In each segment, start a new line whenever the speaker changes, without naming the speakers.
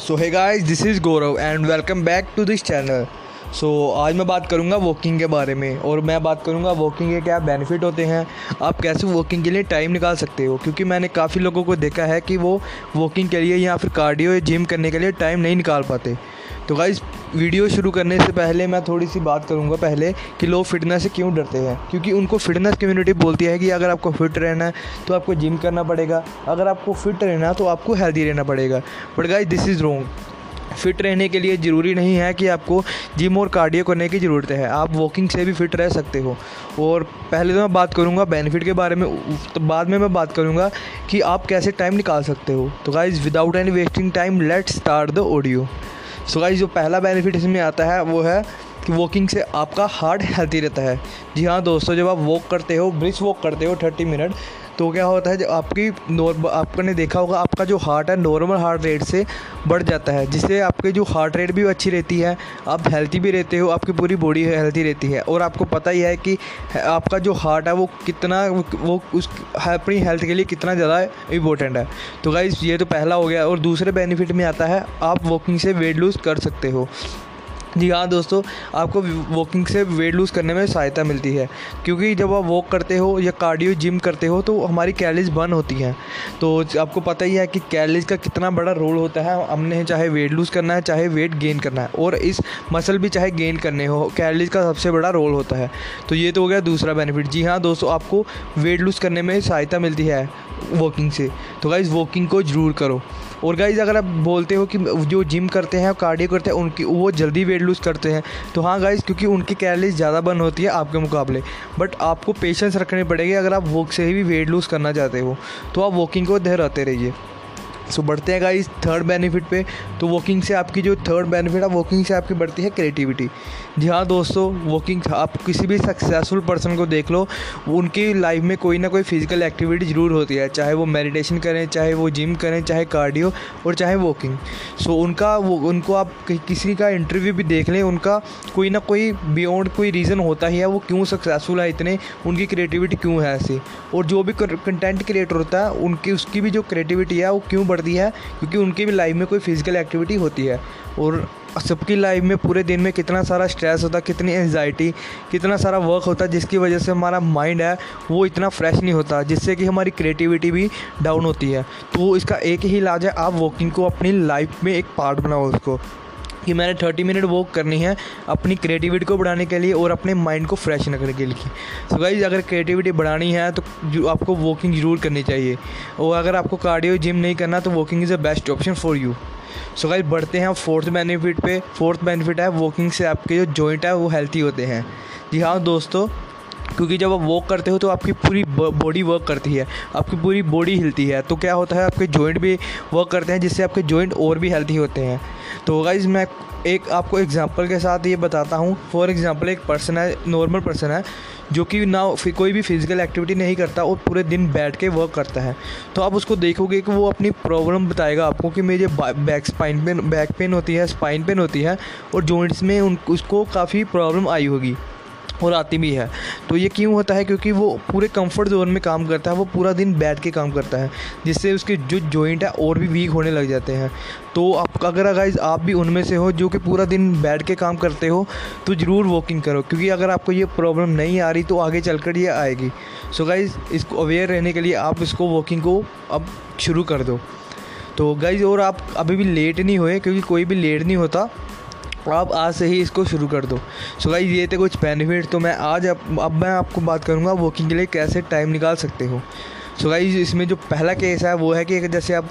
So hi guys this is Gaurav and welcome back to this channel so आज मैं बात करूँगा walking के बारे में और मैं बात करूँगा वॉकिंग के क्या बेनिफिट होते हैं। आप कैसे वॉकिंग के लिए टाइम निकाल सकते हो? क्योंकि मैंने काफ़ी लोगों को देखा है कि वो वॉकिंग के लिए या फिर कार्डियो या जिम करने के लिए टाइम नहीं निकाल पाते। तो गाइज़ वीडियो शुरू करने से पहले मैं थोड़ी सी बात करूँगा पहले कि लोग फिटनेस से क्यों डरते हैं? क्योंकि उनको फिटनेस कम्युनिटी बोलती है कि अगर आपको फिट रहना है तो आपको जिम करना पड़ेगा। अगर आपको फिट रहना है तो आपको हेल्दी रहना पड़ेगा। But guys this is wrong fit रहने के लिए ज़रूरी नहीं है कि आपको जिम और कार्डियो करने की ज़रूरत है। आप वॉकिंग से भी फिट रह सकते हो। और पहले तो मैं बात करूँगा बेनिफिट के बारे में। तो बाद में मैं बात करूँगा कि आप कैसे टाइम निकाल सकते हो। तो guys without any wasting time let start the audio so guys जो पहला बेनिफिट इसमें आता है, वो है कि वॉकिंग से आपका हार्ट हेल्थी रहता है। जी हाँ दोस्तों, जब आप वॉक करते हो ब्रिज वॉक करते हो थर्टी मिनट तो क्या होता है, जब आपकी नॉर्म आपने देखा होगा, आपका जो हार्ट है नॉर्मल हार्ट रेट से बढ़ जाता है, जिससे आपकी जो हार्ट रेट भी अच्छी रहती है, आप हेल्थी भी रहते हो, आपकी पूरी बॉडी हेल्थी रहती है। और आपको पता ही है कि आपका जो हार्ट है, वो कितना, वो उस अपनी हेल्थ के लिए कितना ज़्यादा इम्पोर्टेंट है। तो गाइज़ ये तो पहला हो गया, और दूसरे बेनिफिट में आता है, आप वॉकिंग से वेट लूज़ कर सकते हो। जी हाँ दोस्तों, आपको वॉकिंग से वेट लूज़ करने में सहायता मिलती है। क्योंकि जब आप वॉक करते हो या कार्डियो जिम करते हो तो हमारी कैलरीज बर्न होती हैं। तो आपको पता ही है कि कैलरीज का कितना बड़ा रोल होता है। हमने चाहे वेट लूज़ करना है, चाहे वेट गेन करना है। और इस मसल भी चाहे गेन करने हो कैलरीज का सबसे बड़ा रोल होता है। तो ये तो हो गया दूसरा बेनिफिट जी हाँ दोस्तों, आपको वेट लूज़ करने में सहायता मिलती है। वॉकिंग से। तो गाइज़ वॉकिंग को ज़रूर करो। और गाइज़ अगर आप बोलते हो कि जो जिम करते हैं कार्डियो करते हैं, उनकी, वो जल्दी वेट लूज़ करते हैं। तो हाँ गाइज़ क्योंकि उनकी कैलरीज ज़्यादा बर्न होती है आपके मुकाबले। बट आपको पेशेंस रखनी पड़ेगी अगर आप वॉक से ही भी वेट लूज़ करना चाहते हो। तो आप वॉकिंग को दोहराते रहिए। सो बढ़ते हैं गाइस थर्ड बेनिफिट पे। तो वॉकिंग से आपकी जो थर्ड बेनिफिट है वॉकिंग से आपकी बढ़ती है क्रिएटिविटी जी हाँ दोस्तों वॉकिंग आप किसी भी सक्सेसफुल पर्सन को देख लो, उनकी लाइफ में कोई ना कोई फ़िज़िकल एक्टिविटी ज़रूर होती है, चाहे वो मेडिटेशन करें, चाहे वो जिम करें, चाहे कार्डियो और चाहे वॉकिंग सो उनका, वो, उनको आप किसी का इंटरव्यू भी देख लें, उनका कोई ना कोई बियॉन्ड कोई रीज़न होता ही है, वो क्यों सक्सेसफुल है इतने, उनकी क्रिएटिविटी क्यों है ऐसे? और जो भी कंटेंट क्रिएटर होता है, उनकी, उसकी भी जो क्रिएटिविटी है, वो क्यों बढ़ कर दिया है, क्योंकि उनकी भी लाइफ में कोई फ़िज़िकल एक्टिविटी होती है। और सबकी लाइफ में पूरे दिन में कितना सारा स्ट्रेस होता है कितनी एनजाइटी कितना सारा वर्क होता है जिसकी वजह से हमारा माइंड है, वो इतना फ्रेश नहीं होता, जिससे कि हमारी क्रिएटिविटी भी डाउन होती है। तो इसका एक ही इलाज है, आप वॉकिंग को अपनी लाइफ में एक पार्ट बनाओ उसको। कि मैंने थर्टी मिनट वॉक करनी है अपनी क्रिएटिविटी को बढ़ाने के लिए और अपने माइंड को फ्रेश रखने के लिए। सो so गाइज़ अगर क्रिएटिविटी बढ़ानी है तो आपको वॉकिंग ज़रूर करनी चाहिए। और अगर आपको कार्डियो जिम नहीं करना तो walking is a best option for you so guys बढ़ते हैं फोर्थ बेनिफिट पे। फोर्थ बेनिफिट है वॉकिंग से आपके जो जॉइंट है, वो हेल्थी होते हैं। जी हाँ दोस्तों क्योंकि जब आप वॉक करते हो तो आपकी पूरी बॉडी वर्क करती है। आपकी पूरी बॉडी हिलती है। तो क्या होता है, आपके जॉइंट भी वर्क करते हैं, जिससे आपके जॉइंट और भी हेल्थी होते हैं। तो गाइज़ मैं एक आपको एग्जांपल के साथ ये बताता हूँ। फॉर एग्जांपल एक पर्सन है नॉर्मल पर्सन है, जो कि ना कोई भी फ़िज़िकल एक्टिविटी नहीं करता और पूरे दिन बैठ के वर्क करता है। तो आप उसको देखोगे कि वो अपनी प्रॉब्लम बताएगा आपको कि मेरे back spine pain back pain होती है स्पाइन पेन होती है, और जॉइंट्स में उन, उसको काफ़ी प्रॉब्लम आई होगी। और आती भी है। तो ये क्यों होता है? क्योंकि वो पूरे कंफर्ट जोन में काम करता है, वो पूरा दिन बैठ के काम करता है, जिससे उसके जो जॉइंट है और भी वीक होने लग जाते हैं। तो आप, अगर गाइज़ आप भी उनमें से हो जो कि पूरा दिन बैठ के काम करते हो तो ज़रूर वॉकिंग करो, क्योंकि अगर आपको ये प्रॉब्लम नहीं आ रही तो आगे चल कर ये आएगी। सो गाइज़ इसको अवेयर रहने के लिए आप इसको वॉकिंग को अब शुरू कर दो। तो गाइज़ और आप अभी भी लेट नहीं हुए, क्योंकि कोई भी लेट नहीं होता। आप आज से ही इसको शुरू कर दो। सो so गाइज़ ये थे कुछ बेनिफिट तो मैं आज अब अब मैं आपको बात करूँगा वॉकिंग के लिए कैसे टाइम निकाल सकते हो। सो so गाइज़ इसमें जो पहला केस है, वो है कि जैसे आप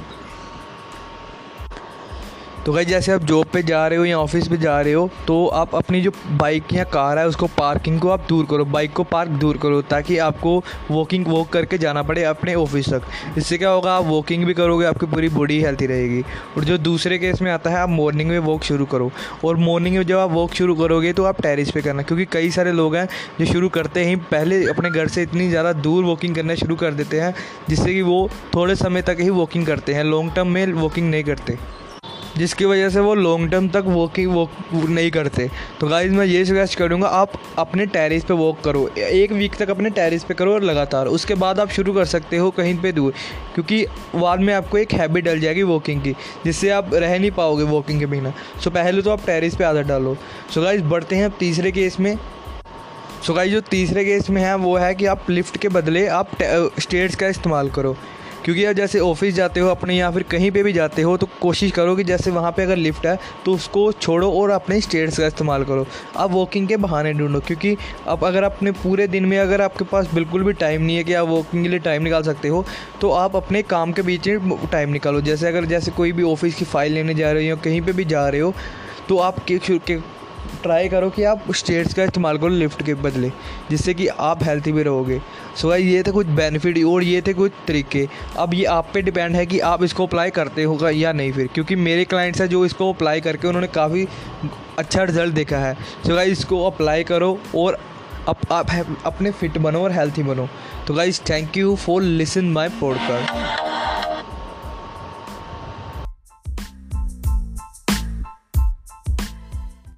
तो भाई जैसे आप जॉब पे जा रहे हो या ऑफ़िस पे जा रहे हो तो आप अपनी जो बाइक या कार है, उसको पार्किंग को आप दूर करो। बाइक को पार्क दूर करो, ताकि आपको वॉकिंग वॉक करके जाना पड़े अपने ऑफ़िस तक। इससे क्या होगा, आप वॉकिंग भी करोगे, आपकी पूरी बॉडी हेल्थी रहेगी। और जो दूसरे केस में आता है, आप मॉर्निंग में वॉक शुरू करो। और मॉर्निंग में जब आप वॉक शुरू करोगे तो आप टेरिस पे करना, क्योंकि कई सारे लोग हैं, जो शुरू करते ही पहले अपने घर से इतनी ज़्यादा दूर वॉकिंग करना शुरू कर देते हैं, जिससे कि वो थोड़े समय तक ही वॉकिंग करते हैं। लॉन्ग टर्म में वॉकिंग नहीं करते। जिसकी वजह से वो लॉन्ग टर्म तक वॉकिंग वॉक नहीं करते। तो गाइज़ मैं ये सजेस्ट करूँगा, आप अपने टेरिस पे वॉक करो। एक वीक तक अपने टेरिस पे करो और लगातार। उसके बाद आप शुरू कर सकते हो कहीं पे दूर। क्योंकि बाद में आपको एक हैबिट डल जाएगी वॉकिंग की, जिससे आप रह नहीं पाओगे वॉकिंग के बिना। सो पहले तो आप टेरिस पर आदत डालो। सो गाइज़ बढ़ते हैं तीसरे केस में। सो गाइज़ जो तीसरे केस में है, वो है कि आप लिफ्ट के बदले आप स्टेट्स का इस्तेमाल करो। क्योंकि यार जैसे ऑफ़िस जाते हो, अपने या फिर कहीं पे भी जाते हो तो कोशिश करो कि जैसे वहाँ पे अगर लिफ्ट है तो उसको छोड़ो और अपने स्टेट्स का इस्तेमाल करो। आप वॉकिंग के बहाने ढूंढो, क्योंकि अब अगर अपने पूरे दिन में अगर आपके पास बिल्कुल भी टाइम नहीं है कि आप वॉकिंग के लिए टाइम निकाल सकते हो तो आप अपने काम के बीच में टाइम निकालो। जैसे अगर, जैसे कोई भी ऑफ़िस की फ़ाइल लेने जा रहे हो या कहीं पर भी जा रहे हो तो आप ट्राई करो कि आप स्टेट्स का इस्तेमाल करो लिफ्ट के बदले जिससे कि आप हेल्थी भी रहोगे। सो so, ये थे कुछ बेनिफिट और ये थे कुछ तरीके। अब ये आप पे डिपेंड है कि आप इसको अप्लाई करते होगा या नहीं फिर क्योंकि मेरे क्लाइंट्स हैं जो इसको अप्लाई करके उन्होंने काफ़ी अच्छा रिज़ल्ट देखा है। सो गाइज़ इसको अप्लाई करो और आप, आप अपने फिट बनो और हेल्थी बनो। तो guys thank you for listen my podcast